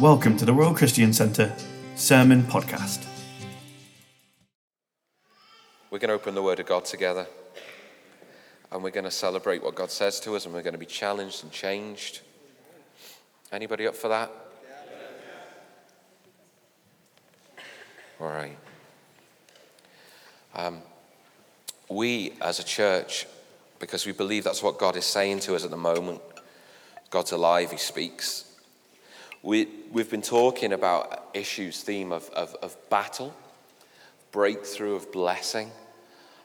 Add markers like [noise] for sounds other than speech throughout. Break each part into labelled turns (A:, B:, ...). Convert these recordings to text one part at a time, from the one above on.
A: Welcome to the Royal Christian Centre Sermon Podcast.
B: We're going to open the Word of God together and we're going to celebrate what God says to us and we're going to be challenged and changed. Anybody up for that? All right. Um, we as a church, because we believe that's what God is saying to us at the moment, God's alive, He speaks. We, we've been talking about issues, theme of, of, of battle, breakthrough, of blessing.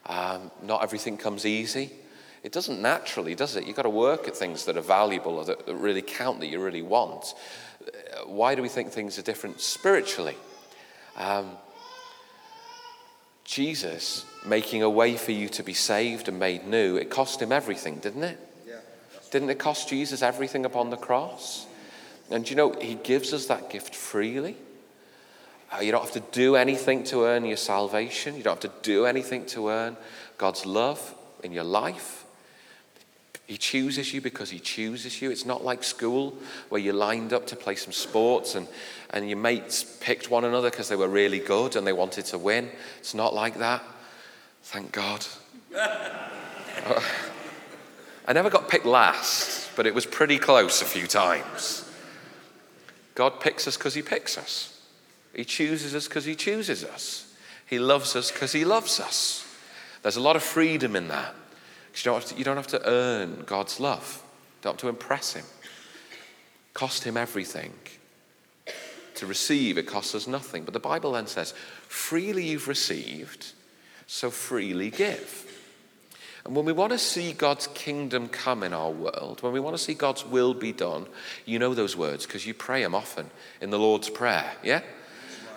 B: Um, not everything comes easy. It doesn't naturally, does it? You've got to work at things that are valuable or that, that really count, that you really want. Uh, why do we think things are different spiritually? Um, Jesus making a way for you to be saved and made new, it cost him everything, didn't it? Yeah. Didn't it cost Jesus everything upon the cross? And you know, he gives us that gift freely. Uh, you don't have to do anything to earn your salvation. You don't have to do anything to earn God's love in your life. He chooses you because He chooses you. It's not like school where you lined up to play some sports and, and your mates picked one another because they were really good and they wanted to win. It's not like that. Thank God. [laughs] I never got picked last, but it was pretty close a few times. God picks us because He picks us, He chooses us because He chooses us, He loves us because He loves us. There's a lot of freedom in that. You don't, to, you don't have to earn God's love. You don't have to impress Him. Cost Him everything. To receive, it costs us nothing. But the Bible then says, freely you've received, so freely give. And when we want to see God's kingdom come in our world, when we want to see God's will be done, you know those words because you pray them often in the Lord's Prayer, yeah?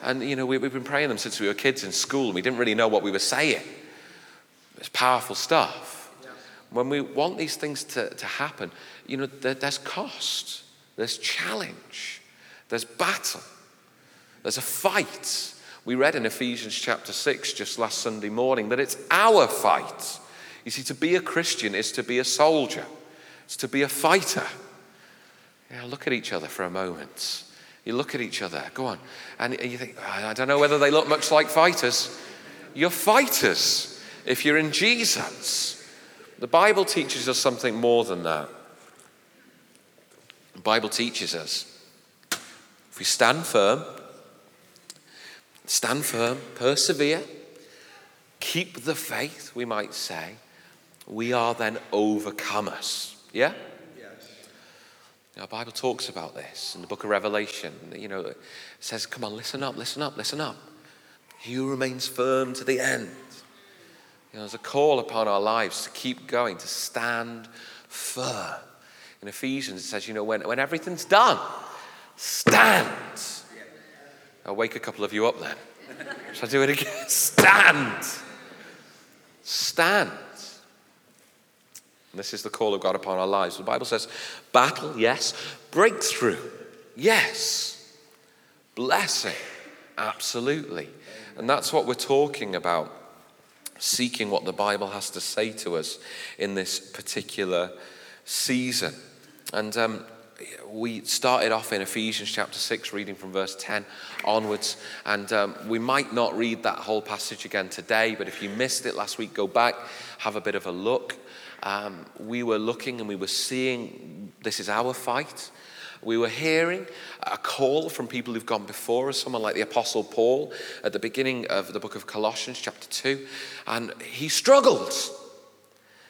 B: And, you know, we, have been praying them since we were kids in school and we didn't really know what we were saying. It's powerful stuff. When we want these things to, to happen, you know, there, there's cost, there's challenge, there's battle, there's a fight. We read in Ephesians chapter 6 just last Sunday morning that it's our fight. You see, to be a Christian is to be a soldier, it's to be a fighter. Yeah, look at each other for a moment. You look at each other, go on, and you think, I don't know whether they look much like fighters. You're fighters if you're in Jesus. The Bible teaches us something more than that. The Bible teaches us if we stand firm, stand firm, persevere, keep the faith, we might say, we are then overcomers. Yeah? Yes. The Bible talks about this in the book of Revelation. You know, it says, come on, listen up, listen up, listen up. He who remains firm to the end you know, there's a call upon our lives to keep going, to stand firm. In Ephesians, it says, you know, when, when everything's done, stand. I'll wake a couple of you up then. [laughs] Shall I do it again? [laughs] Stand. Stand. This is the call of God upon our lives. The Bible says, battle, yes. Breakthrough, yes. Blessing, absolutely. And that's what we're talking about seeking what the Bible has to say to us in this particular season. And um, we started off in Ephesians chapter 6, reading from verse 10 onwards. And um, we might not read that whole passage again today, but if you missed it last week, go back, have a bit of a look. Um, we were looking and we were seeing this is our fight. We were hearing a call from people who've gone before us, someone like the Apostle Paul at the beginning of the book of Colossians, chapter 2, and he struggled.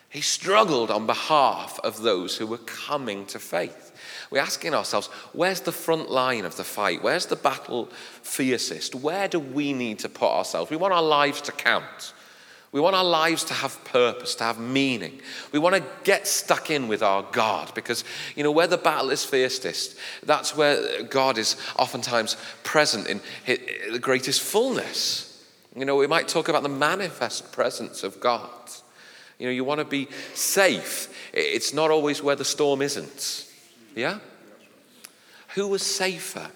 B: He struggled on behalf of those who were coming to faith. We're asking ourselves, where's the front line of the fight? Where's the battle fiercest? Where do we need to put ourselves? We want our lives to count. We want our lives to have purpose, to have meaning. We want to get stuck in with our God because, you know, where the battle is fiercest, that's where God is oftentimes present in the greatest fullness. You know, we might talk about the manifest presence of God. You know, you want to be safe. It's not always where the storm isn't. Yeah? Who was safer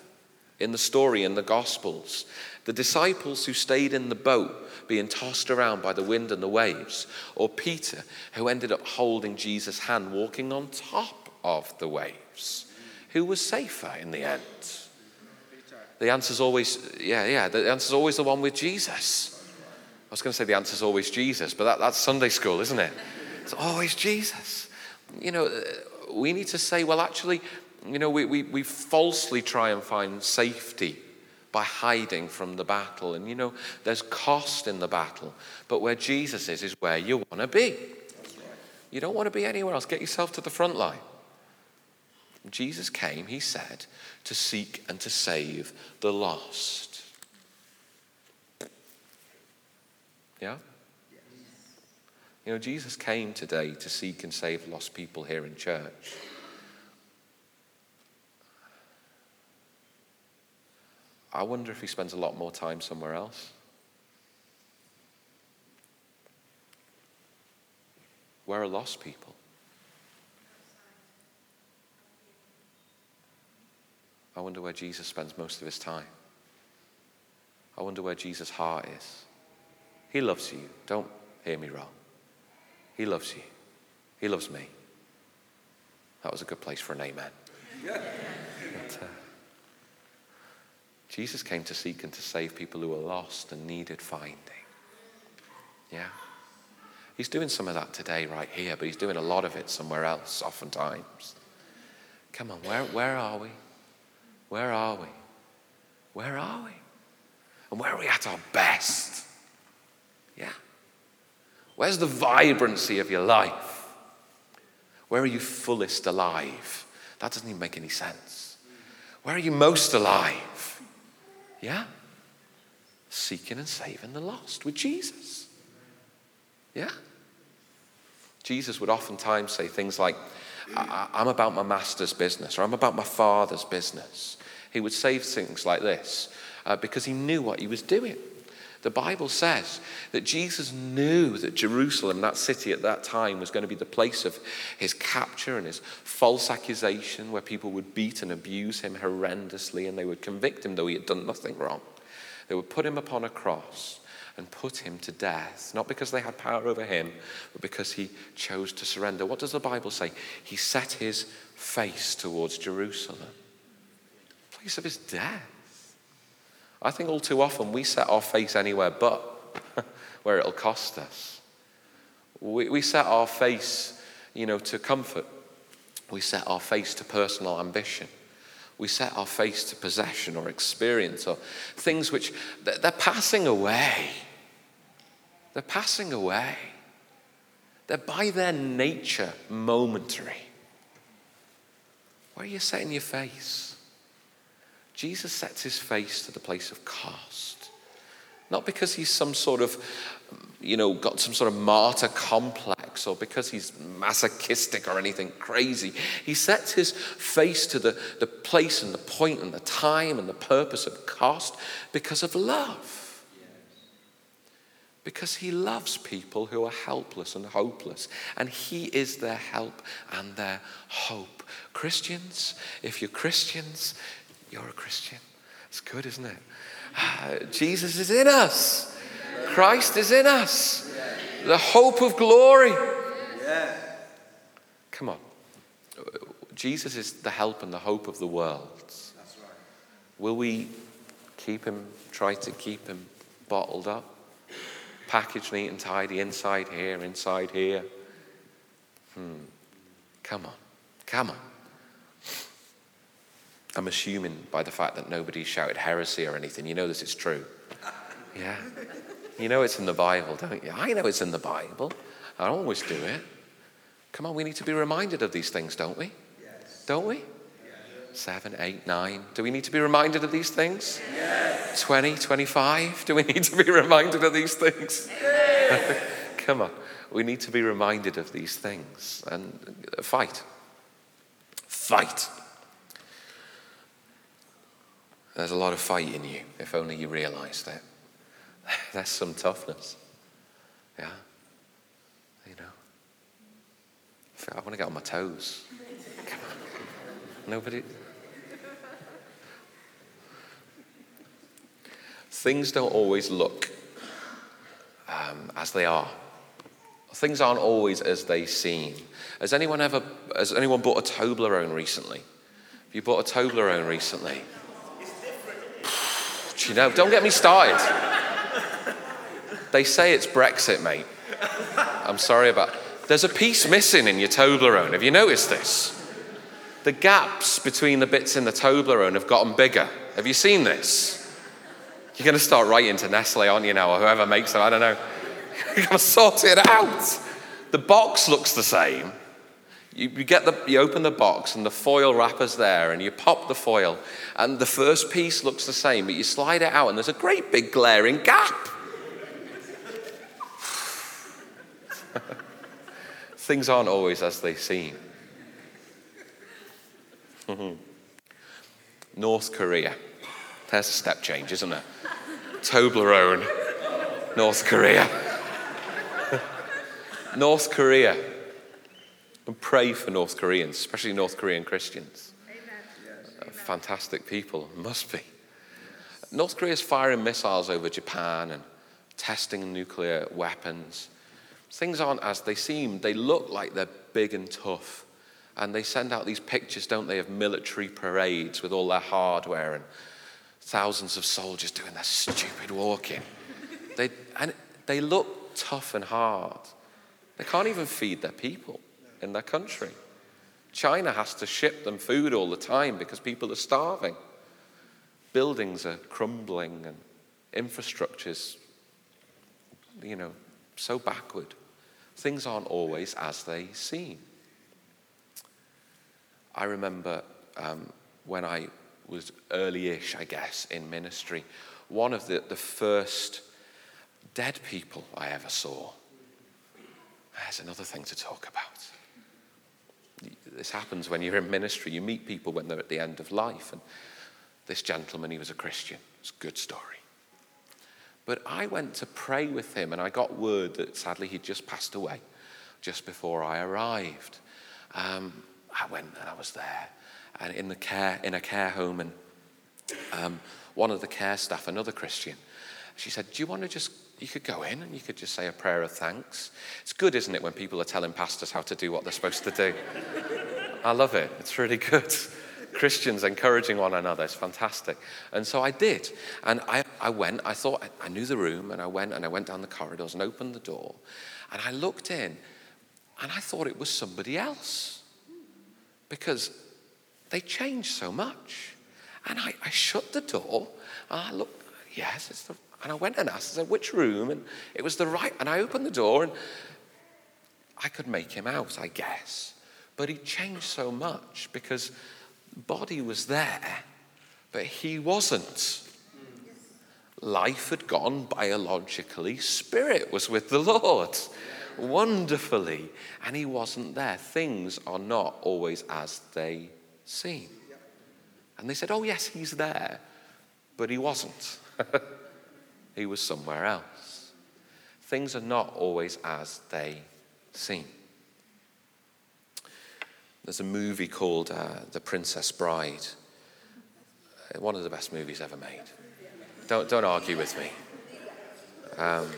B: in the story in the Gospels? The disciples who stayed in the boat being tossed around by the wind and the waves, or Peter, who ended up holding Jesus' hand walking on top of the waves. Who was safer in the end? The answer's always, yeah, yeah, the answer's always the one with Jesus. I was going to say the answer's always Jesus, but that, that's Sunday school, isn't it? It's always Jesus. You know, we need to say, well, actually, you know, we, we, we falsely try and find safety by hiding from the battle. And, you know, there's cost in the battle, but where Jesus is, is where you want to be. You don't want to be anywhere else. Get yourself to the front line. Jesus came, he said, to seek and to save the lost. Yeah? You know, Jesus came today to seek and save lost people here in church. I wonder if he spends a lot more time somewhere else. Where are lost people? I wonder where Jesus spends most of his time. I wonder where Jesus' heart is. He loves you. Don't hear me wrong. He loves you. He loves me. That was a good place for an amen. Uh, [laughs] Jesus came to seek and to save people who were lost and needed finding. Yeah. He's doing some of that today, right here, but he's doing a lot of it somewhere else, oftentimes. Come on, where, where are we? Where are we? Where are we? And where are we at our best? Yeah. Where's the vibrancy of your life? Where are you fullest alive? That doesn't even make any sense. Where are you most alive? Yeah? Seeking and saving the lost with Jesus. Yeah? Jesus would oftentimes say things like, I'm about my master's business, or I'm about my father's business. He would say things like this uh, because he knew what he was doing. The Bible says that Jesus knew that Jerusalem, that city at that time, was going to be the place of his capture and his false accusation, where people would beat and abuse him horrendously and they would convict him though he had done nothing wrong. They would put him upon a cross and put him to death, not because they had power over him, but because he chose to surrender. What does the Bible say? He set his face towards Jerusalem, place of his death. I think all too often we set our face anywhere but [laughs] where it'll cost us. We, we set our face, you know, to comfort. We set our face to personal ambition. We set our face to possession or experience or things which they're passing away. They're passing away. They're by their nature momentary. Where are you setting your face? Jesus sets his face to the place of cost. Not because he's some sort of, you know, got some sort of martyr complex or because he's masochistic or anything crazy. He sets his face to the, the place and the point and the time and the purpose of cost because of love. Because he loves people who are helpless and hopeless, and he is their help and their hope. Christians, if you're Christians, you're a Christian. It's good, isn't it? Uh, Jesus is in us. Christ is in us. The hope of glory. Come on. Jesus is the help and the hope of the world. Will we keep him, try to keep him bottled up? Packaged neat and tidy, inside here, inside here. Hmm. Come on. Come on. I'm assuming by the fact that nobody shouted heresy or anything, you know this is true. Yeah. You know it's in the Bible, don't you? I know it's in the Bible. I always do it. Come on, we need to be reminded of these things, don't we? Yes. Don't we? Yes. Seven, eight, nine. Do we need to be reminded of these things? Yes. 20, 25? Do we need to be reminded of these things? Yes. [laughs] Come on. We need to be reminded of these things and uh, fight. Fight. There's a lot of fight in you, if only you realize [laughs] that. There's some toughness. Yeah? You know? I want to get on my toes. Come on. Nobody. Things don't always look um, as they are. Things aren't always as they seem. Has anyone ever, has anyone bought a Toblerone recently? Have you bought a Toblerone recently? You know, don't get me started. They say it's Brexit, mate. I'm sorry about. There's a piece missing in your Toblerone. Have you noticed this? The gaps between the bits in the Toblerone have gotten bigger. Have you seen this? You're going to start writing to Nestle, aren't you now, or whoever makes them? I don't know. [laughs] You're going to sort it out. The box looks the same. You, you, get the, you open the box and the foil wrapper's there, and you pop the foil, and the first piece looks the same, but you slide it out, and there's a great big glaring gap. [laughs] Things aren't always as they seem. Mm-hmm. North Korea. There's a step change, isn't it? Toblerone, North Korea. [laughs] North Korea. And pray for North Koreans, especially North Korean Christians. Amen. Uh, fantastic people, must be. North Korea is firing missiles over Japan and testing nuclear weapons. Things aren't as they seem. They look like they're big and tough. And they send out these pictures, don't they, of military parades with all their hardware and thousands of soldiers doing their stupid walking. They, and they look tough and hard. They can't even feed their people in their country. China has to ship them food all the time because people are starving. Buildings are crumbling and infrastructure's, you know, so backward. Things aren't always as they seem. I remember um, when I was early-ish, I guess, in ministry, one of the, the first dead people I ever saw. There's another thing to talk about. This happens when you're in ministry. You meet people when they're at the end of life. And this gentleman, he was a Christian. It's a good story. But I went to pray with him, and I got word that sadly he'd just passed away just before I arrived. Um, I went and I was there, and in the care in a care home, and um, one of the care staff, another Christian, she said, "Do you want to just you could go in and you could just say a prayer of thanks. It's good, isn't it, when people are telling pastors how to do what they're supposed to do? I love it. It's really good. [laughs] Christians encouraging one another. It's fantastic. And so I did. And I, I went, I thought, I, knew the room, and I went and I went down the corridors and opened the door. And I looked in, and I thought it was somebody else because they changed so much. And I, I shut the door, and I looked, yes, it's the and I went and asked, I said, which room? And it was the right. And I opened the door and I could make him out, I guess. But he changed so much because body was there, but he wasn't. Life had gone biologically, spirit was with the Lord wonderfully, and he wasn't there. Things are not always as they seem. And they said, Oh, yes, he's there, but he wasn't. [laughs] he was somewhere else. Things are not always as they seem. There's a movie called uh, The Princess Bride, uh, one of the best movies ever made. Don't, don't argue with me. Um,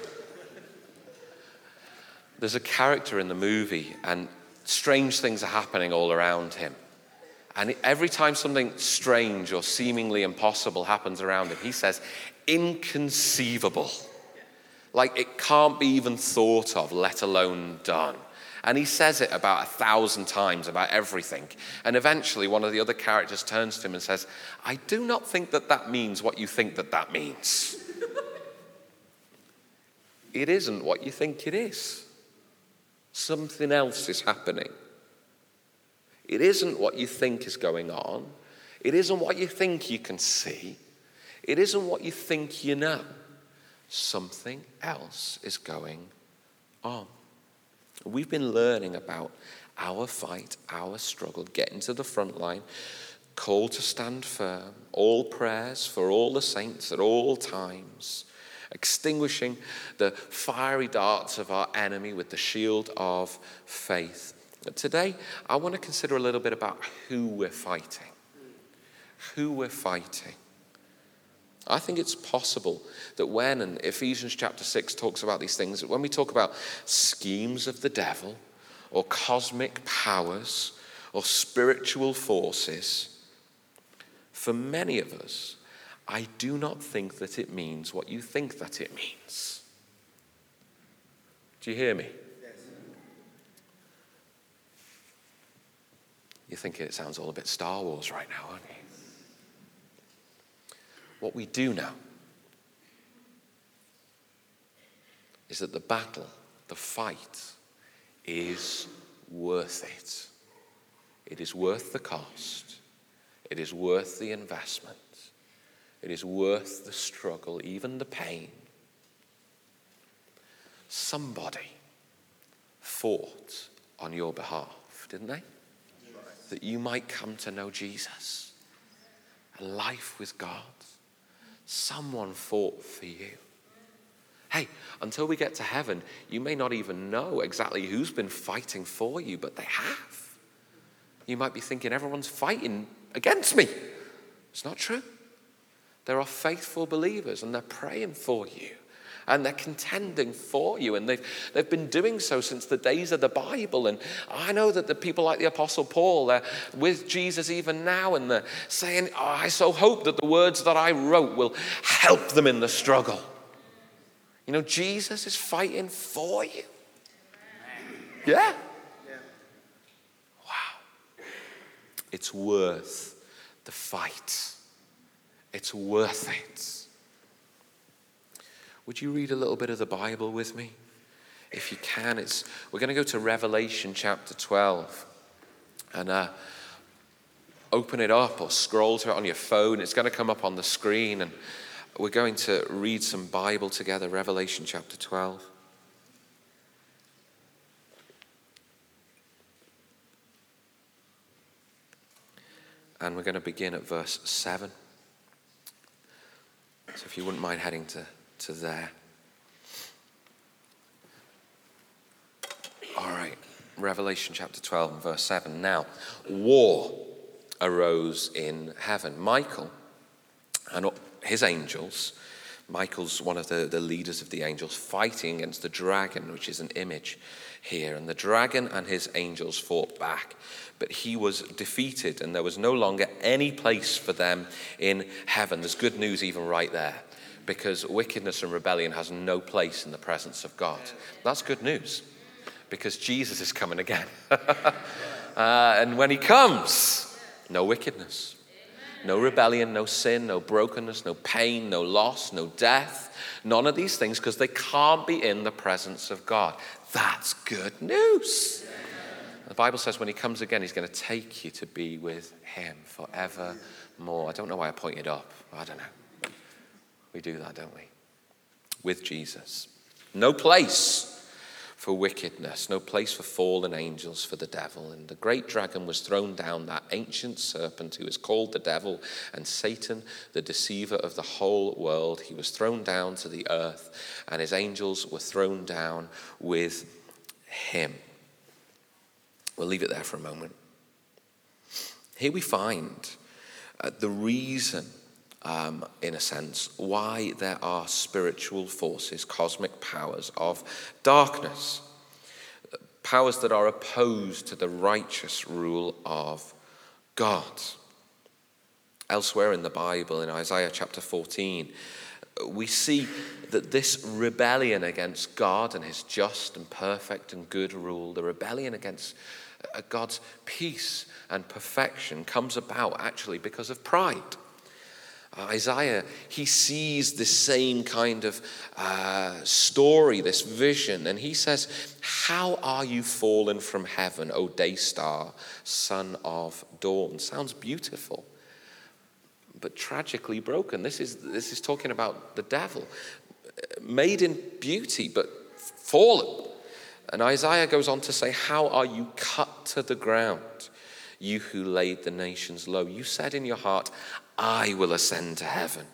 B: there's a character in the movie, and strange things are happening all around him. And every time something strange or seemingly impossible happens around him, he says, inconceivable. Like it can't be even thought of, let alone done. And he says it about a thousand times about everything. And eventually, one of the other characters turns to him and says, I do not think that that means what you think that that means. [laughs] it isn't what you think it is. Something else is happening. It isn't what you think is going on. It isn't what you think you can see. It isn't what you think you know. Something else is going on. We've been learning about our fight, our struggle, getting to the front line, call to stand firm, all prayers for all the saints at all times, extinguishing the fiery darts of our enemy with the shield of faith. But Today, I want to consider a little bit about who we're fighting. Who we're fighting. I think it's possible that when, and Ephesians chapter 6 talks about these things, that when we talk about schemes of the devil, or cosmic powers, or spiritual forces, for many of us, I do not think that it means what you think that it means. Do you hear me? Yes. You're thinking it sounds all a bit Star Wars right now, aren't you? What we do know is that the battle, the fight, is worth it. It is worth the cost. It is worth the investment. It is worth the struggle, even the pain. Somebody fought on your behalf, didn't they? That you might come to know Jesus, a life with God. Someone fought for you. Hey, until we get to heaven, you may not even know exactly who's been fighting for you, but they have. You might be thinking, everyone's fighting against me. It's not true. There are faithful believers and they're praying for you and they're contending for you. And they've, they've been doing so since the days of the Bible. And I know that the people like the Apostle Paul, they're with Jesus even now and they're saying, oh, I so hope that the words that I wrote will help them in the struggle. You know, Jesus is fighting for you. Yeah. Wow. It's worth the fight. It's worth it. Would you read a little bit of the Bible with me? If you can, it's, we're going to go to Revelation chapter 12 and uh, open it up or scroll to it on your phone. It's going to come up on the screen and we're going to read some Bible together, Revelation chapter 12. And we're going to begin at verse 7. So if you wouldn't mind heading to, to there. All right, Revelation chapter 12 and verse 7. Now, war arose in heaven. Michael and his angels, Michael's one of the, the leaders of the angels, fighting against the dragon, which is an image here. And the dragon and his angels fought back, but he was defeated, and there was no longer any place for them in heaven. There's good news even right there, because wickedness and rebellion has no place in the presence of God. That's good news, because Jesus is coming again. [laughs] uh, and when he comes, no wickedness no rebellion, no sin, no brokenness, no pain, no loss, no death. None of these things because they can't be in the presence of God. That's good news. The Bible says when he comes again, he's going to take you to be with him forevermore. I don't know why I pointed up. I don't know. We do that, don't we? With Jesus. No place for wickedness, no place for fallen angels, for the devil. And the great dragon was thrown down, that ancient serpent who is called the devil and Satan, the deceiver of the whole world. He was thrown down to the earth, and his angels were thrown down with him. We'll leave it there for a moment. Here we find uh, the reason um, in a sense, why there are spiritual forces, cosmic powers of darkness, powers that are opposed to the righteous rule of God. Elsewhere in the Bible, in Isaiah chapter 14, we see that this rebellion against God and his just and perfect and good rule, the rebellion against uh, God's peace and perfection, comes about actually because of pride. Isaiah, he sees the same kind of uh, story, this vision, and he says, How are you fallen from heaven, O day star, son of dawn? Sounds beautiful, but tragically broken. This is, this is talking about the devil, made in beauty, but fallen. And Isaiah goes on to say, How are you cut to the ground? you who laid the nations low. You said in your heart, I will ascend to heaven.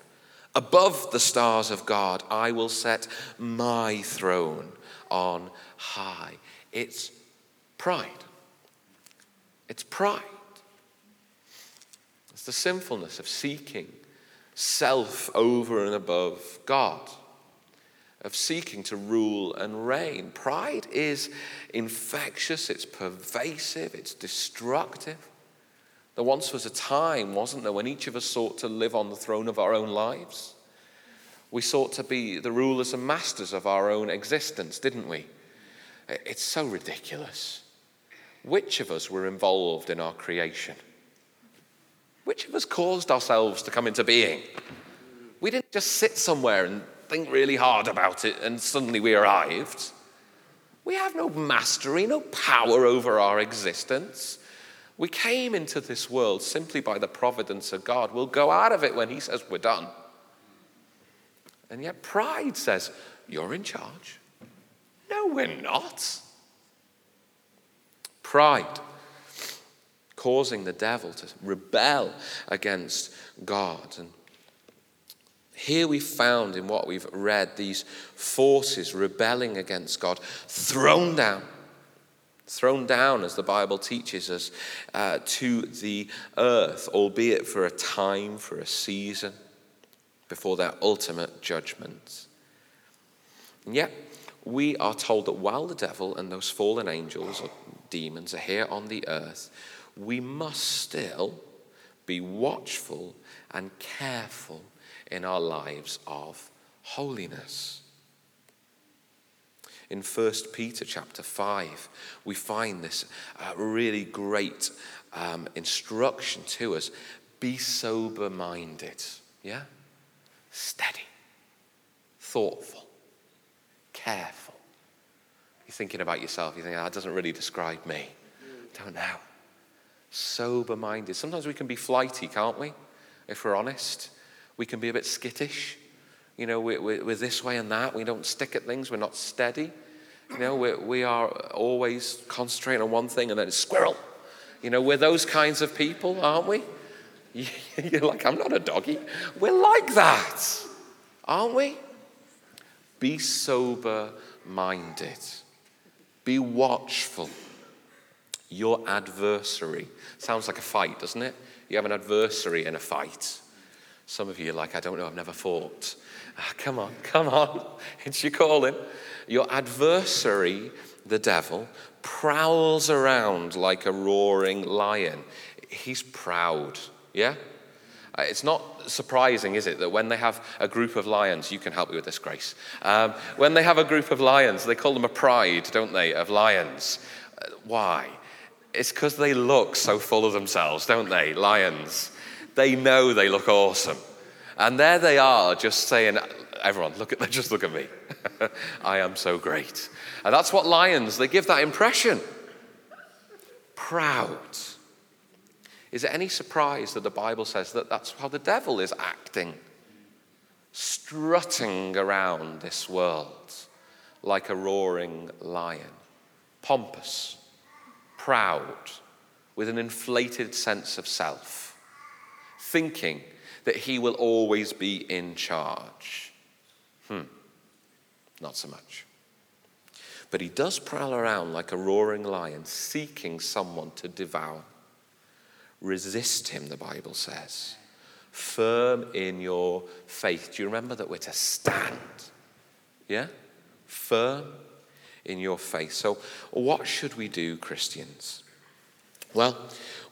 B: Above the stars of God, I will set my throne on high. It's pride. It's pride. It's the sinfulness of seeking self over and above God, of seeking to rule and reign. Pride is infectious, it's pervasive, it's destructive. There once was a time, wasn't there, when each of us sought to live on the throne of our own lives? We sought to be the rulers and masters of our own existence, didn't we? It's so ridiculous. Which of us were involved in our creation? Which of us caused ourselves to come into being? We didn't just sit somewhere and think really hard about it and suddenly we arrived. We have no mastery, no power over our existence. We came into this world simply by the providence of God. We'll go out of it when He says we're done. And yet, pride says, You're in charge. No, we're not. Pride causing the devil to rebel against God. And here we found in what we've read these forces rebelling against God, thrown down, thrown down, as the Bible teaches us, uh, to the earth, albeit for a time, for a season, before their ultimate judgment. And yet, we are told that while the devil and those fallen angels or demons are here on the earth, we must still be watchful and careful in our lives of holiness. In 1 Peter chapter 5, we find this uh, really great um, instruction to us be sober minded. Yeah? Steady, thoughtful, careful. You're thinking about yourself, you think, oh, that doesn't really describe me. Don't know sober minded. Sometimes we can be flighty, can't we? If we're honest, we can be a bit skittish. You know, we're, we're, this way and that. We don't stick at things. We're not steady. You know, we're, we are always concentrating on one thing and then it's squirrel. You know, we're those kinds of people, aren't we? [laughs] You're like, I'm not a doggy. We're like that, aren't we? Be sober minded, be watchful your adversary. Sounds like a fight, doesn't it? You have an adversary in a fight. Some of you are like, I don't know, I've never fought. Ah, come on, come on. [laughs] It's your calling. Your adversary, the devil, prowls around like a roaring lion. He's proud, yeah? Uh, it's not surprising, is it, that when they have a group of lions, you can help me with this, Grace. Um, when they have a group of lions, they call them a pride, don't they, of lions. Uh, why? It's because they look so full of themselves, don't they? Lions. They know they look awesome. And there they are, just saying, everyone, look at, [laughs] just look at me. [laughs] I am so great. And that's what lions, they give that impression. Proud. Is it any surprise that the Bible says that that's how the devil is acting? Strutting around this world like a roaring lion, pompous, proud, with an inflated sense of self, thinking that he will always be in charge. Hmm, not so much. But he does prowl around like a roaring lion, seeking someone to devour. Resist him, the Bible says. Firm in your faith. Do you remember that we're to stand? Yeah? Firm in your faith. So, what should we do, Christians? Well,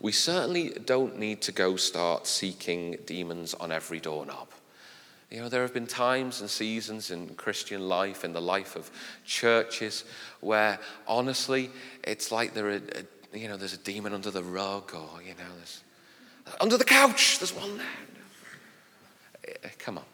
B: we certainly don't need to go start seeking demons on every doorknob. You know, there have been times and seasons in Christian life, in the life of churches, where honestly, it's like there are, you know, there's a demon under the rug, or you know, there's under the couch. There's one there. Eh, come on.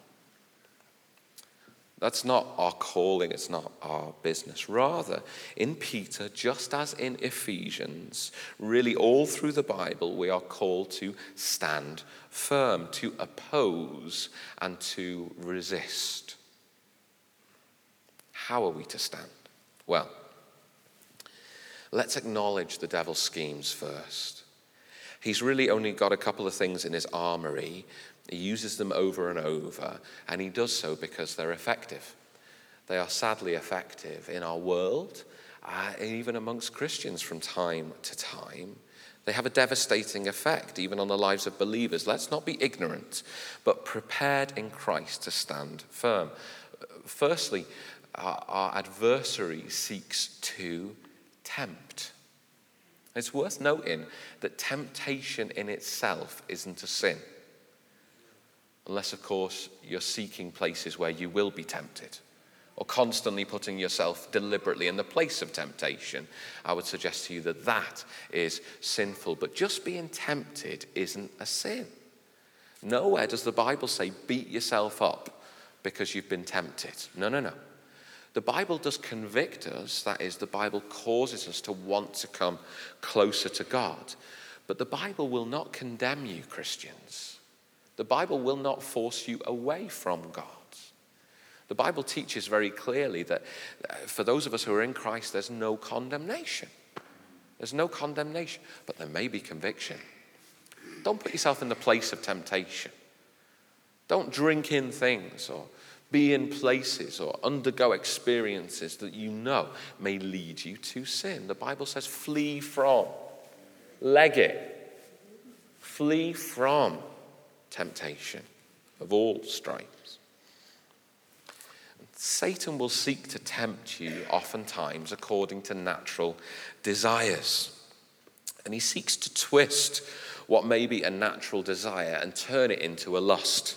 B: That's not our calling, it's not our business. Rather, in Peter, just as in Ephesians, really all through the Bible, we are called to stand firm, to oppose, and to resist. How are we to stand? Well, let's acknowledge the devil's schemes first. He's really only got a couple of things in his armory he uses them over and over, and he does so because they're effective. They are sadly effective in our world, uh, even amongst Christians from time to time. They have a devastating effect even on the lives of believers. Let's not be ignorant, but prepared in Christ to stand firm. Firstly, our, our adversary seeks to tempt. It's worth noting that temptation in itself isn't a sin. Unless, of course, you're seeking places where you will be tempted or constantly putting yourself deliberately in the place of temptation. I would suggest to you that that is sinful. But just being tempted isn't a sin. Nowhere does the Bible say beat yourself up because you've been tempted. No, no, no. The Bible does convict us, that is, the Bible causes us to want to come closer to God. But the Bible will not condemn you, Christians. The Bible will not force you away from God. The Bible teaches very clearly that uh, for those of us who are in Christ, there's no condemnation. There's no condemnation, but there may be conviction. Don't put yourself in the place of temptation. Don't drink in things or be in places or undergo experiences that you know may lead you to sin. The Bible says, flee from, leg it, flee from temptation of all stripes. Satan will seek to tempt you oftentimes according to natural desires. And he seeks to twist what may be a natural desire and turn it into a lust.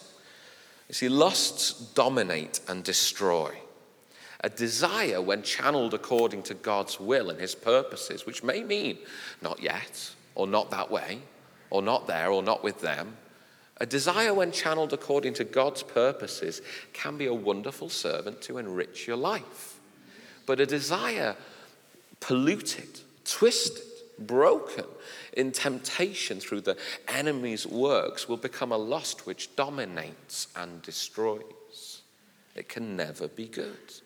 B: You see, lusts dominate and destroy. A desire, when channeled according to God's will and his purposes, which may mean not yet, or not that way, or not there, or not with them, a desire, when channeled according to God's purposes, can be a wonderful servant to enrich your life. But a desire polluted, twisted, broken in temptation through the enemy's works will become a lust which dominates and destroys. It can never be good.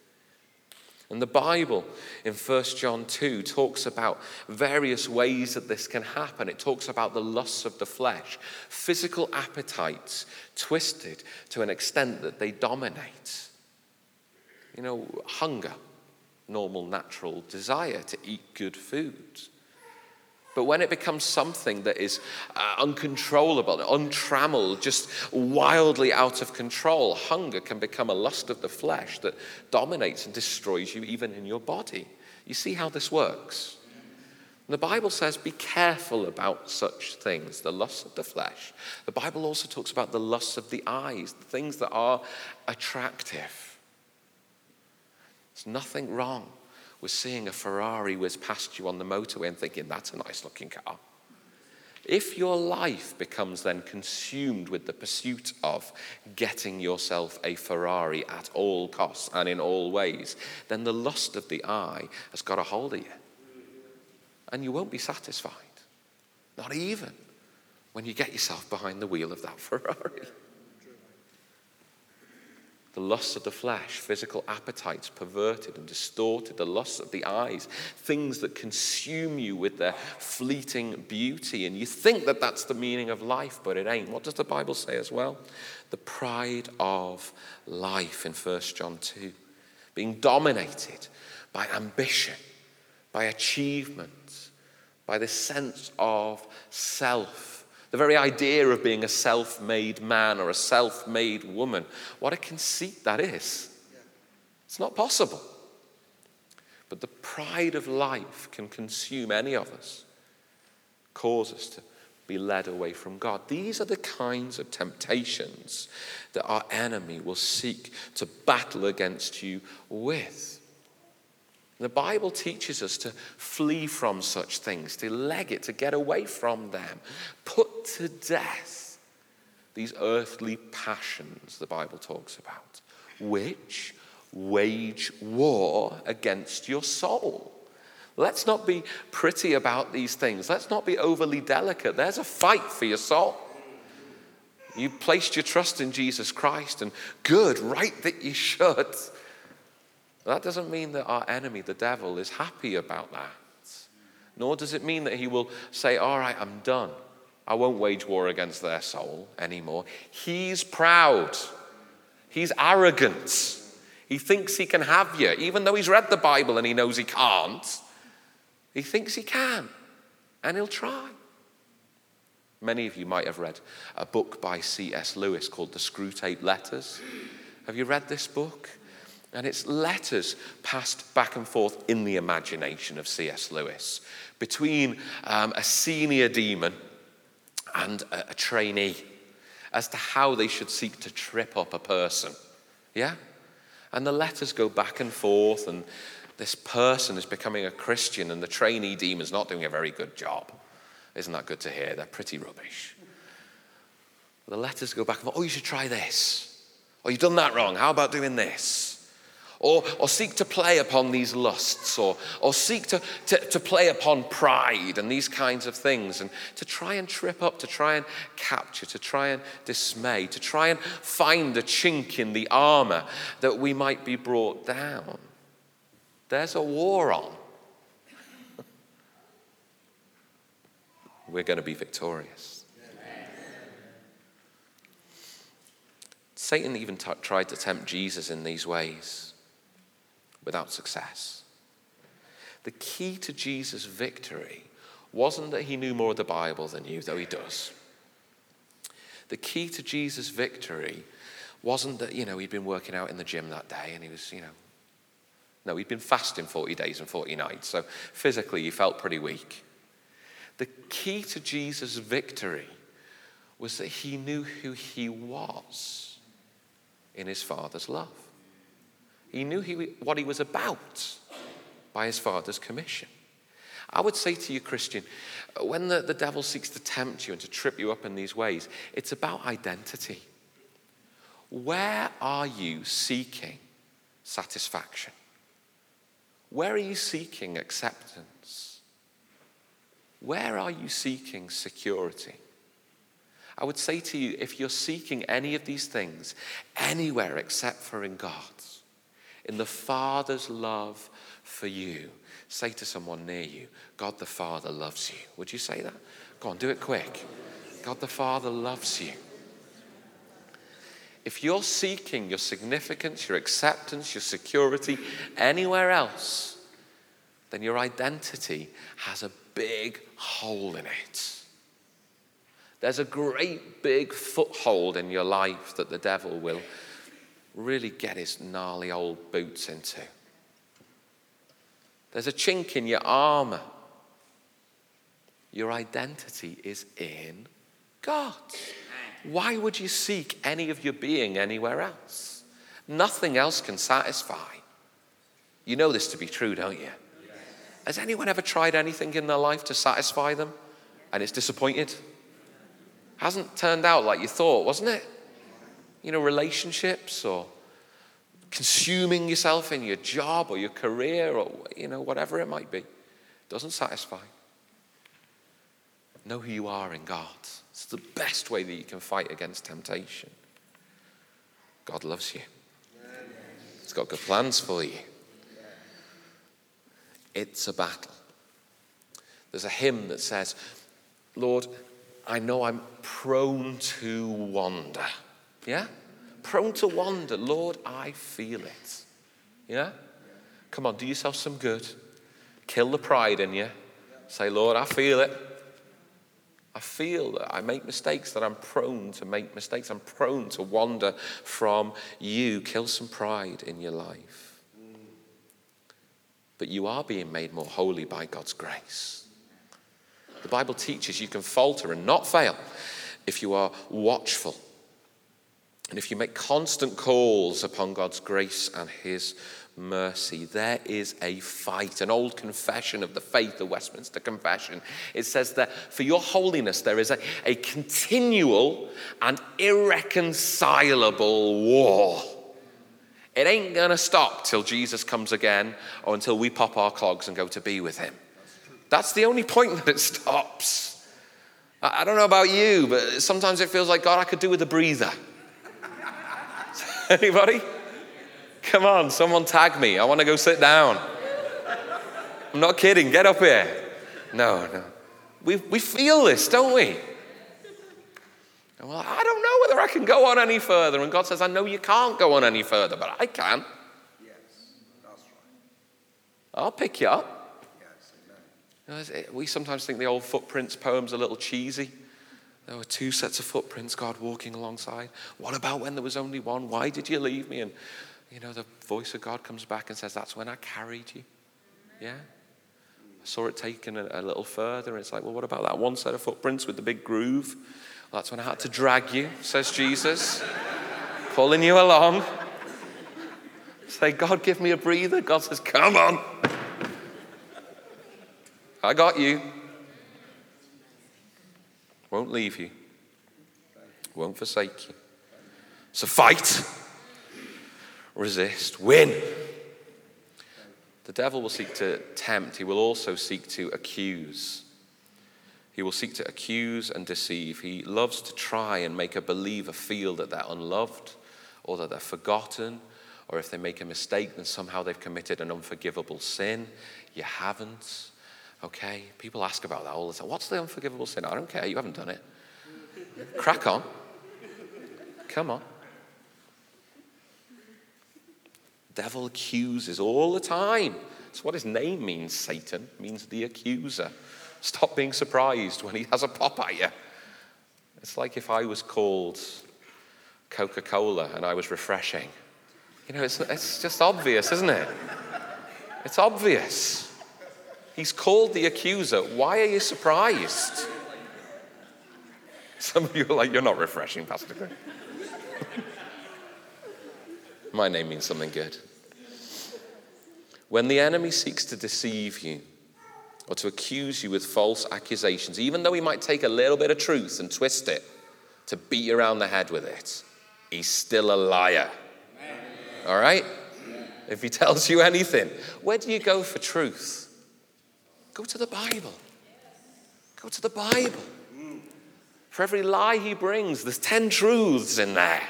B: And the Bible in 1 John 2 talks about various ways that this can happen. It talks about the lusts of the flesh, physical appetites twisted to an extent that they dominate. You know, hunger, normal, natural desire to eat good food. But when it becomes something that is uh, uncontrollable, untrammeled, just wildly out of control, hunger can become a lust of the flesh that dominates and destroys you even in your body. You see how this works? the Bible says, be careful about such things, the lusts of the flesh. The Bible also talks about the lusts of the eyes, the things that are attractive. There's nothing wrong was seeing a Ferrari whiz past you on the motorway and thinking, that's a nice looking car. If your life becomes then consumed with the pursuit of getting yourself a Ferrari at all costs and in all ways, then the lust of the eye has got a hold of you. And you won't be satisfied. Not even when you get yourself behind the wheel of that [laughs] Ferrari the lusts of the flesh, physical appetites perverted and distorted, the lusts of the eyes, things that consume you with their fleeting beauty. And you think that that's the meaning of life, but it ain't. What does the Bible say as well? The pride of life in 1 John 2, being dominated by ambition, by achievement, by the sense of self the very idea of being a self made man or a self made woman, what a conceit that is. It's not possible. But the pride of life can consume any of us, cause us to be led away from God. These are the kinds of temptations that our enemy will seek to battle against you with. The Bible teaches us to flee from such things, to leg it, to get away from them. Put to death these earthly passions the Bible talks about, which wage war against your soul. Let's not be pretty about these things. Let's not be overly delicate. There's a fight for your soul. You placed your trust in Jesus Christ, and good, right that you should. That doesn't mean that our enemy, the devil, is happy about that. Nor does it mean that he will say, All right, I'm done. I won't wage war against their soul anymore. He's proud. He's arrogant. He thinks he can have you, even though he's read the Bible and he knows he can't. He thinks he can, and he'll try. Many of you might have read a book by C.S. Lewis called The Screwtape Letters. Have you read this book? And it's letters passed back and forth in the imagination of C.S. Lewis between um, a senior demon and a, a trainee as to how they should seek to trip up a person. Yeah? And the letters go back and forth, and this person is becoming a Christian, and the trainee demon's not doing a very good job. Isn't that good to hear? They're pretty rubbish. The letters go back and forth. Oh, you should try this. Oh, you've done that wrong. How about doing this? Or, or seek to play upon these lusts, or, or seek to, to, to play upon pride and these kinds of things, and to try and trip up, to try and capture, to try and dismay, to try and find a chink in the armor that we might be brought down. There's a war on. We're going to be victorious. Satan even t- tried to tempt Jesus in these ways without success. The key to Jesus' victory wasn't that he knew more of the Bible than you, though he does. The key to Jesus' victory wasn't that, you know, he'd been working out in the gym that day and he was, you know, no, he'd been fasting 40 days and 40 nights, so physically he felt pretty weak. The key to Jesus' victory was that he knew who he was in his Father's love. He knew he, what he was about by his Father's commission. I would say to you, Christian, when the, the devil seeks to tempt you and to trip you up in these ways, it's about identity. Where are you seeking satisfaction? Where are you seeking acceptance? Where are you seeking security? I would say to you, if you're seeking any of these things anywhere except for in God's, in the Father's love for you, say to someone near you, God the Father loves you. Would you say that? Go on, do it quick. God the Father loves you. If you're seeking your significance, your acceptance, your security anywhere else, then your identity has a big hole in it. There's a great big foothold in your life that the devil will really get his gnarly old boots into. There's a chink in your armor. Your identity is in God. Why would you seek any of your being anywhere else? Nothing else can satisfy. You know this to be true, don't you? Has anyone ever tried anything in their life to satisfy them and it's disappointed? Hasn't turned out like you thought, wasn't it? You know, relationships or consuming yourself in your job or your career or, you know, whatever it might be. Doesn't satisfy. Know who you are in God. It's the best way that you can fight against temptation. God loves you, He's got good plans for you. It's a battle. There's a hymn that says, Lord, I know I'm prone to wander. Yeah? Prone to wander. Lord, I feel it. Yeah? Come on, do yourself some good. Kill the pride in you. Say, Lord, I feel it. I feel that I make mistakes, that I'm prone to make mistakes. I'm prone to wander from you. Kill some pride in your life. But you are being made more holy by God's grace. The Bible teaches you can falter and not fail if you are watchful and if you make constant calls upon God's grace and His mercy, there is a fight. An old confession of the faith, the Westminster Confession. It says that for your holiness, there is a, a continual and irreconcilable war. It ain't going to stop till Jesus comes again or until we pop our clogs and go to be with Him. That's the only point that it stops. I don't know about you, but sometimes it feels like, God, I could do with a breather. [laughs] Anybody? Come on, someone tag me. I want to go sit down. I'm not kidding. Get up here. No, no. We, we feel this, don't we? well, I don't know whether I can go on any further. And God says, I know you can't go on any further, but I can. Yes, that's right. I'll pick you up. Yes, amen. we sometimes think the old footprints poem's a little cheesy. There were two sets of footprints, God walking alongside. What about when there was only one? Why did you leave me? And you know, the voice of God comes back and says, That's when I carried you. Yeah? I saw it taken a, a, little further, it's like, Well, what about that one set of footprints with the big groove? Well, that's when I had to drag you, says Jesus, [laughs] pulling you along. Say, God, give me a breather. God says, Come on. I got you. Won't leave you, won't forsake you. So fight, resist, win. The devil will seek to tempt, he will also seek to accuse. He will seek to accuse and deceive. He loves to try and make a believer feel that they're unloved or that they're forgotten, or if they make a mistake, then somehow they've committed an unforgivable sin. You haven't. Okay? People ask about that all the time. What's the unforgivable sin? I don't care. You haven't done it. Crack on. Come on. Devil accuses all the time. That's what his name means, Satan. Means the accuser. Stop being surprised when he has a pop at you. It's like if I was called Coca Cola and I was refreshing. You know, it's, it's just obvious, isn't it? It's obvious. He's called the accuser. Why are you surprised? [laughs] Some of you are like, You're not refreshing, Pastor Greg. [laughs] My name means something good. When the enemy seeks to deceive you or to accuse you with false accusations, even though he might take a little bit of truth and twist it to beat you around the head with it, he's still a liar. All right? If he tells you anything, where do you go for truth? Go to the Bible. Go to the Bible. For every lie he brings, there's 10 truths in there.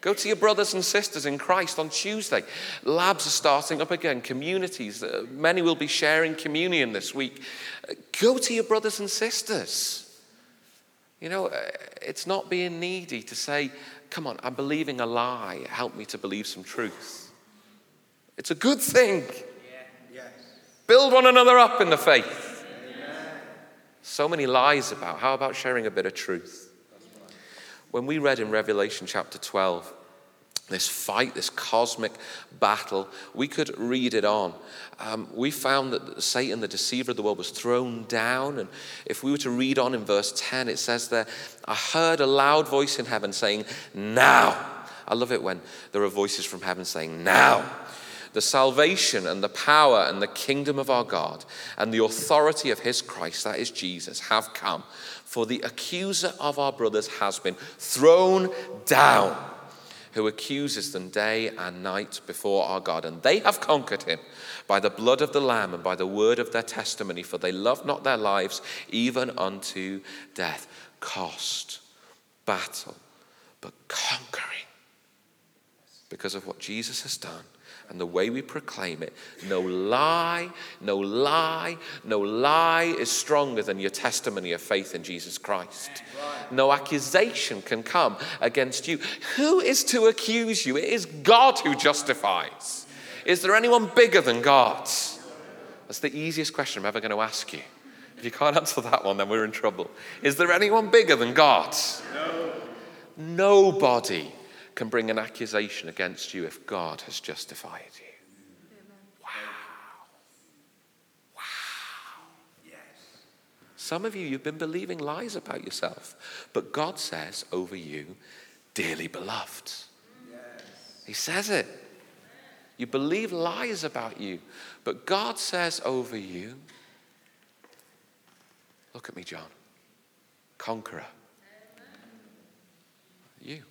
B: Go to your brothers and sisters in Christ on Tuesday. Labs are starting up again, communities. Uh, many will be sharing communion this week. Uh, go to your brothers and sisters. You know, uh, it's not being needy to say, come on, I'm believing a lie. Help me to believe some truth. It's a good thing. Build one another up in the faith. So many lies about. How about sharing a bit of truth? When we read in Revelation chapter 12, this fight, this cosmic battle, we could read it on. Um, we found that Satan, the deceiver of the world, was thrown down. And if we were to read on in verse 10, it says there, I heard a loud voice in heaven saying, Now. I love it when there are voices from heaven saying, Now. The salvation and the power and the kingdom of our God and the authority of his Christ, that is Jesus, have come. For the accuser of our brothers has been thrown down, who accuses them day and night before our God. And they have conquered him by the blood of the Lamb and by the word of their testimony, for they love not their lives even unto death. Cost, battle, but conquering because of what Jesus has done and the way we proclaim it. No lie, no lie, no lie is stronger than your testimony of faith in Jesus Christ. No accusation can come against you. Who is to accuse you? It is God who justifies. Is there anyone bigger than God? That's the easiest question I'm ever going to ask you. If you can't answer that one, then we're in trouble. Is there anyone bigger than God? No. Nobody can bring an accusation against you if God has justified you. Wow. Wow. Yes. Some of you, you've been believing lies about yourself, but God says over you, dearly beloved. Yes. He says it. You believe lies about you, but God says over you, look at me, John, conqueror. You.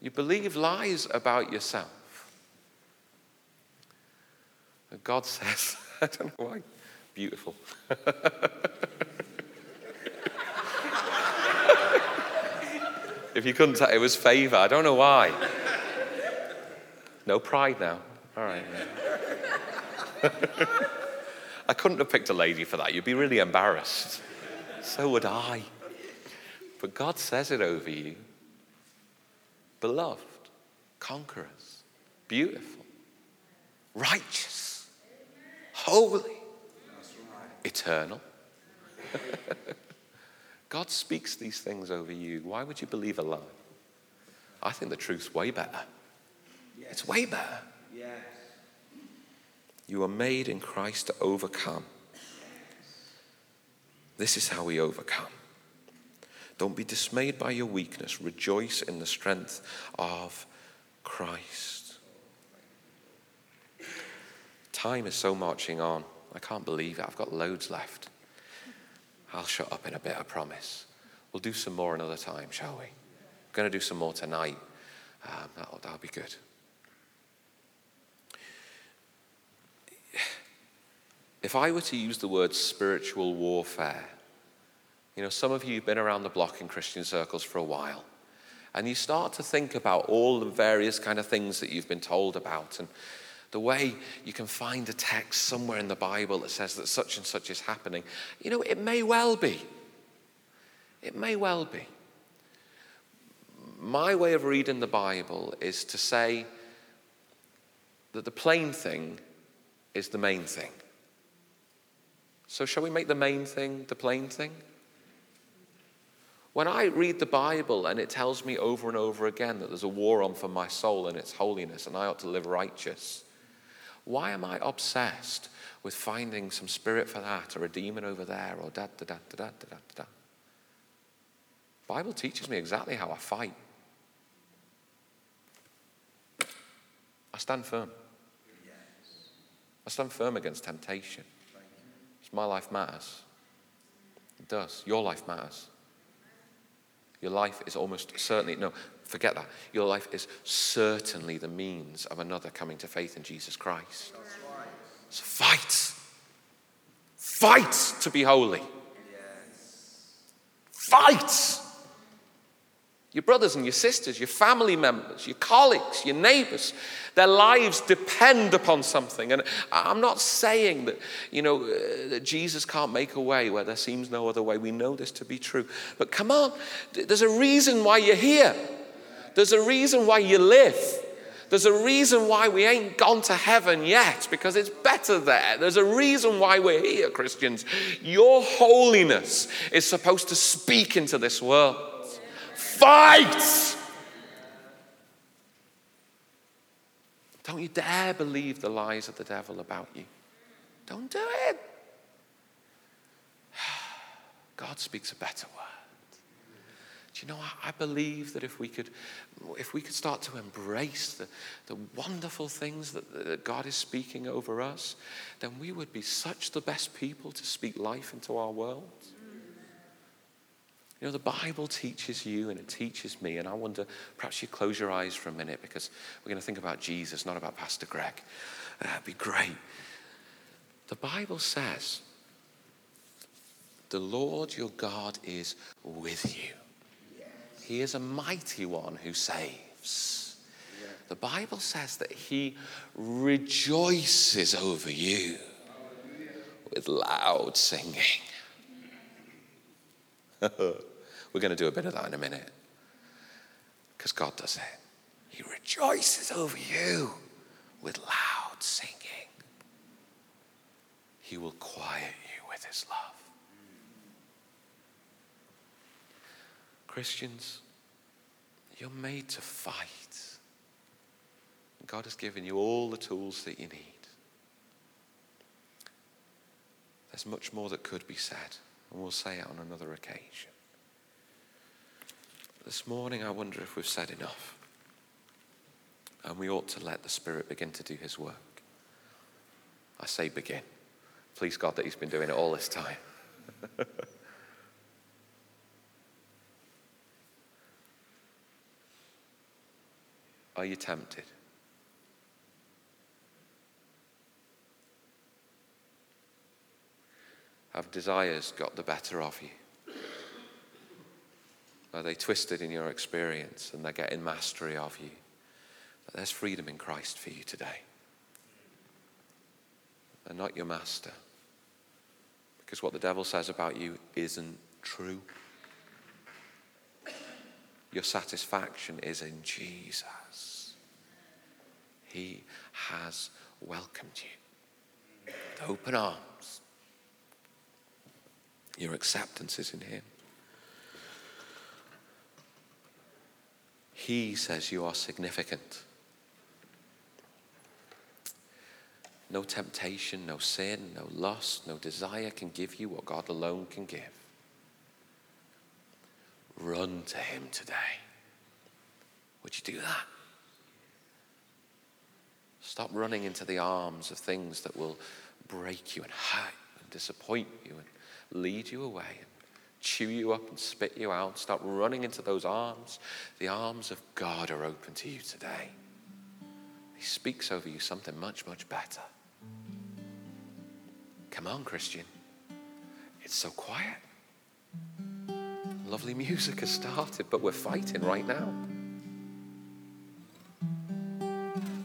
B: You believe lies about yourself. And God [laughs] says, I don't know why, beautiful. [laughs] if you couldn't tell, it was favor. I don't know why. No pride now. All right. [laughs] I couldn't have picked a lady for that. You'd be really embarrassed. So would I. But God says it over you beloved, conquerors, beautiful, righteous, holy, eternal. [laughs] God speaks these things over you. Why would you believe a lie? I think the truth's way better. Yes. It's way better.
C: Yes.
B: You are made in Christ to overcome. This is how we overcome. Don't be dismayed by your weakness. Rejoice in the strength of Christ. Time is so marching on. I can't believe it. I've got loads left. I'll shut up in a bit, I promise. We'll do some more another time, shall we? We're going to do some more tonight. Um, that'll, that'll be good. If I were to use the word spiritual warfare, you know, some of you have been around the block in Christian circles for a while, and you start to think about all the various kind of things that you've been told about, and the way you can find a text somewhere in the Bible that says that such and such is happening. You know, it may well be. It may well be. My way of reading the Bible is to say that the plain thing is the main thing. So, shall we make the main thing the plain thing? When I read the Bible and it tells me over and over again that there's a war on for my soul and its holiness and I ought to live righteous, why am I obsessed with finding some spirit for that or a demon over there or da da da da da da da? The Bible teaches me exactly how I fight. I stand firm. I stand firm against temptation. My life matters. It does. Your life matters. Your life is almost certainly, no, forget that. Your life is certainly the means of another coming to faith in Jesus Christ. So fight. Fight to be holy. Fight. Your brothers and your sisters, your family members, your colleagues, your neighbors, their lives depend upon something. And I'm not saying that, you know, uh, that Jesus can't make a way where there seems no other way. We know this to be true. But come on, there's a reason why you're here. There's a reason why you live. There's a reason why we ain't gone to heaven yet, because it's better there. There's a reason why we're here, Christians. Your holiness is supposed to speak into this world. Fight! Don't you dare believe the lies of the devil about you. Don't do it. [sighs] God speaks a better word. Do you know, I, believe that if we could, if we could start to embrace the, the wonderful things that, that God is speaking over us, then we would be such the best people to speak life into our world. You know, the Bible teaches you and it teaches me, and I wonder, perhaps you close your eyes for a minute because we're going to think about Jesus, not about Pastor Greg. Uh, that'd be great. The Bible says, the Lord your God is with you. He is a mighty one who saves. The Bible says that he rejoices over you with loud singing. [laughs] We're going to do a bit of that in a minute. Because God does it. He rejoices over you with loud singing. He will quiet you with his love. Christians, you're made to fight. God has given you all the tools that you need. There's much more that could be said, and we'll say it on another occasion. This morning, I wonder if we've said enough. And we ought to let the Spirit begin to do His work. I say begin. Please God that He's been doing it all this time. [laughs] Are you tempted? Have desires got the better of you? Are they twisted in your experience and they're getting mastery of you? But there's freedom in Christ for you today. And not your master. Because what the devil says about you isn't true. Your satisfaction is in Jesus. He has welcomed you with open arms. Your acceptance is in Him. He says you are significant. No temptation, no sin, no lust, no desire can give you what God alone can give. Run to Him today. Would you do that? Stop running into the arms of things that will break you and hurt and disappoint you and lead you away chew you up and spit you out. Stop running into those arms. The arms of God are open to you today. He speaks over you something much, much better. Come on, Christian. It's so quiet. Lovely music has started, but we're fighting right now.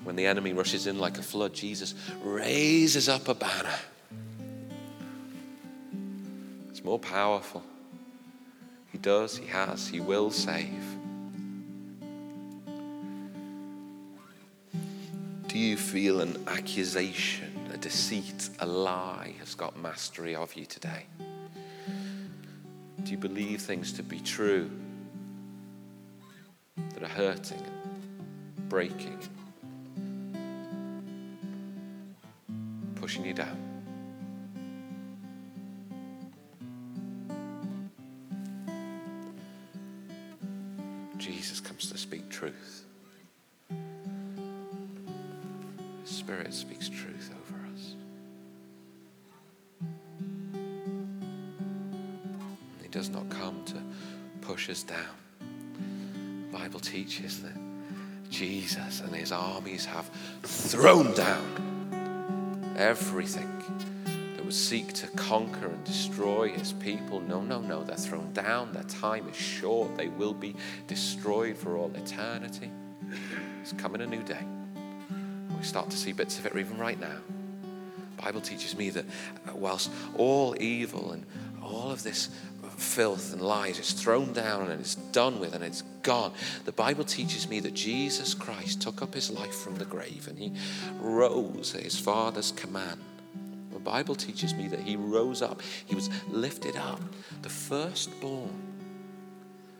B: When the enemy rushes in like a flood, Jesus raises up a banner. It's more powerful. He does, He has, He will save. Do you feel an accusation, a deceit, a lie has got mastery of you today? Do you believe things to be true that are hurting breaking, pushing you down? Over us. He does not come to push us down. The Bible teaches that Jesus and his armies have thrown down everything that would seek to conquer and destroy his people. No, no, no. They're thrown down. Their time is short. They will be destroyed for all eternity. It's coming a new day. Start to see bits of it even right now. The Bible teaches me that uh, whilst all evil and all of this filth and lies is thrown down and it's done with and it's gone, the Bible teaches me that Jesus Christ took up his life from the grave and he rose at his Father's command. The Bible teaches me that he rose up, he was lifted up, the firstborn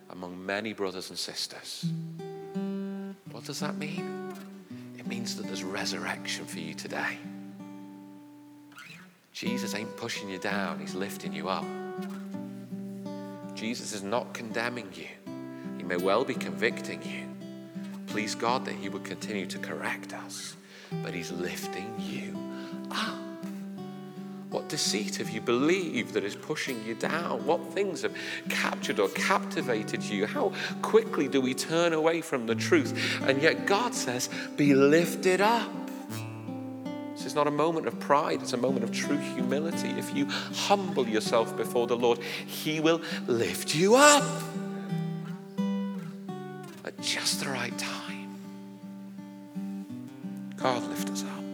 B: among many brothers and sisters. What does that mean? It means that there's resurrection for you today. Jesus ain't pushing you down, he's lifting you up. Jesus is not condemning you. He may well be convicting you. Please God that he would continue to correct us, but he's lifting you up. What deceit have you believed that is pushing you down? What things have captured or captivated you? How quickly do we turn away from the truth? And yet God says, Be lifted up. This is not a moment of pride, it's a moment of true humility. If you humble yourself before the Lord, He will lift you up at just the right time. God, lift us up.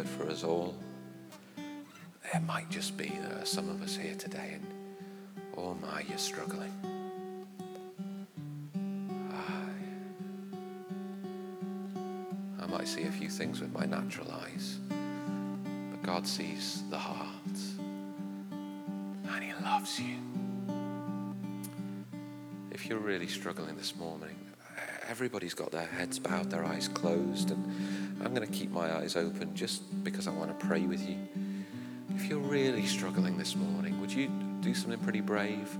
B: Word for us all. It might just be there are some of us here today, and oh my, you're struggling. I, I might see a few things with my natural eyes, but God sees the heart, and He loves you. If you're really struggling this morning, everybody's got their heads bowed, their eyes closed, and I'm going to keep my eyes open just because I want to pray with you. If you're really struggling this morning, would you do something pretty brave?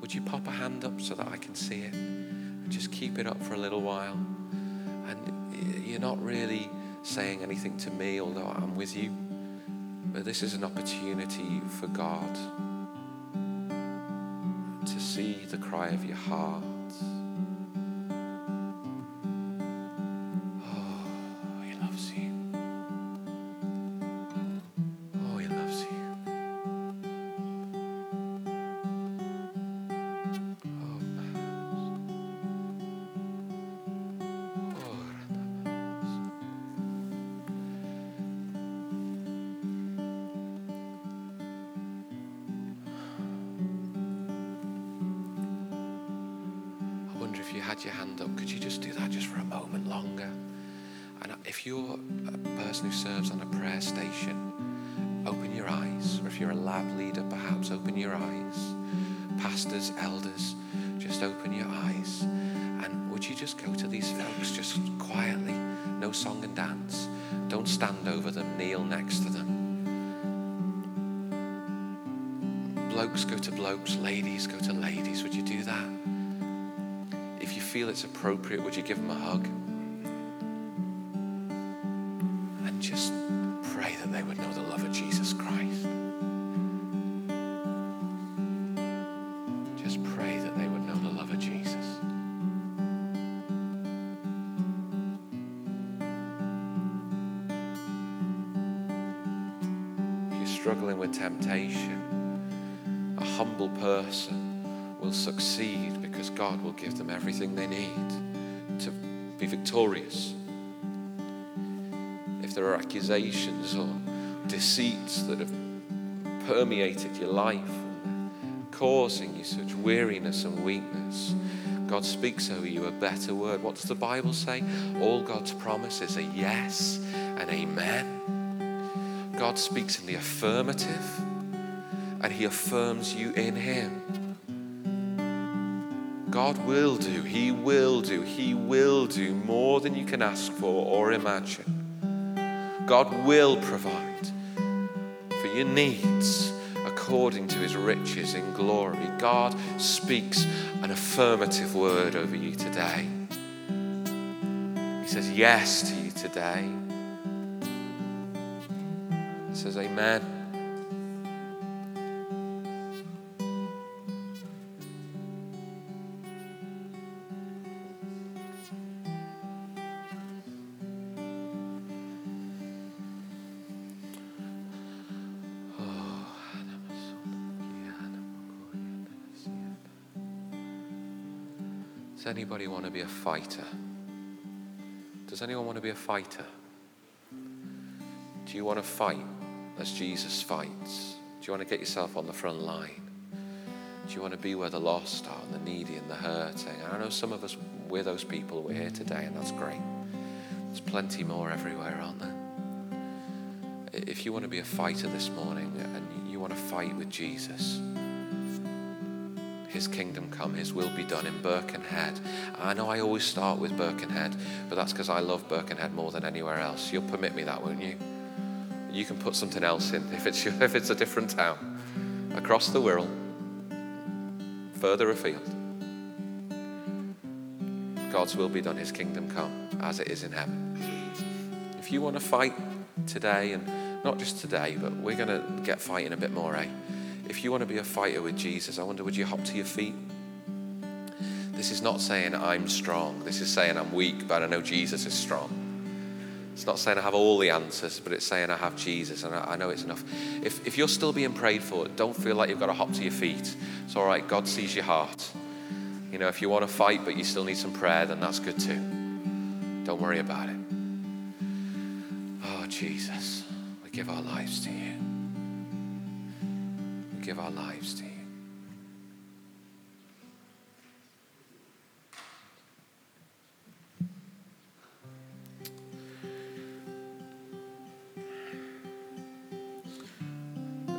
B: Would you pop a hand up so that I can see it? And just keep it up for a little while. And you're not really saying anything to me, although I'm with you. But this is an opportunity for God to see the cry of your heart. Had your hand up, could you just do that just for a moment longer? And if you're a person who serves on a prayer station, open your eyes. Or if you're a lab leader, perhaps open your eyes. Pastors, elders, just open your eyes. And would you just go to these folks just quietly? No song and dance. Don't stand over them, kneel next to them. Blokes go to blokes, ladies go to ladies. Would you do that? Feel it's appropriate, would you give them a hug? Accusations or deceits that have permeated your life, causing you such weariness and weakness, God speaks over you a better word. What does the Bible say? All God's promises are yes and amen. God speaks in the affirmative and He affirms you in Him. God will do, He will do, He will do more than you can ask for or imagine. God will provide for your needs according to His riches in glory. God speaks an affirmative word over you today. He says yes to you today. He says amen. Anybody want to be a fighter? Does anyone want to be a fighter? Do you want to fight as Jesus fights? Do you want to get yourself on the front line? Do you want to be where the lost are and the needy and the hurting? I know some of us, we're those people, we're here today, and that's great. There's plenty more everywhere, aren't there? If you want to be a fighter this morning and you want to fight with Jesus, his kingdom come, His will be done in Birkenhead. I know I always start with Birkenhead, but that's because I love Birkenhead more than anywhere else. You'll permit me that, won't you? You can put something else in [laughs] if it's, if it's a different town. Across the Wirral, further afield. God's will be done, His kingdom come, as it is in heaven. If you want to fight today, and not just today, but we're going to get fighting a bit more, eh? If you want to be a fighter with Jesus, I wonder would you hop to your feet? This is not saying I'm strong. This is saying I'm weak, but I know Jesus is strong. It's not saying I have all the answers, but it's saying I have Jesus and I, know it's enough. If, if you're still being prayed for, don't feel like you've got to hop to your feet. It's all right, God sees your heart. You know, if you want to fight but you still need some prayer, then that's good too. Don't worry about it. Oh, Jesus, we give our lives to you give our lives to you.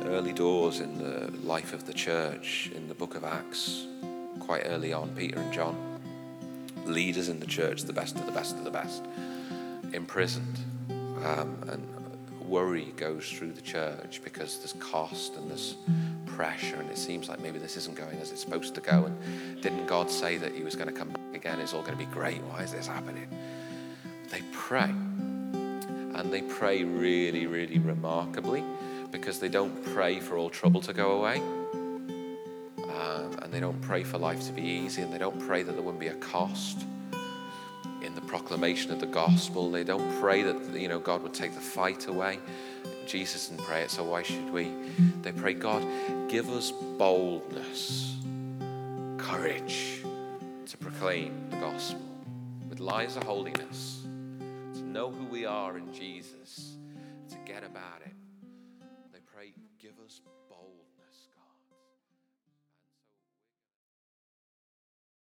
B: Early doors in the life of the church in the book of Acts, quite early on, Peter and John, leaders in the church, the best of the best of the best, imprisoned. Um, and worry goes through the church because there's cost and there's pressure and it seems like maybe this isn't going as it's supposed to go. And didn't God say that He was going to come back again? It's all going to be great. Why is this happening? They pray. And they pray really, really remarkably because they don't pray for all trouble to go away. Um, and they don't pray for life to be easy. And they don't pray that there wouldn't be a cost in the proclamation of the gospel. They don't pray that you know God would take the fight away. Jesus didn't pray it, so why should we? They pray, God, give us boldness, courage to proclaim the gospel with lives of holiness, to know who we are in Jesus, to get about it.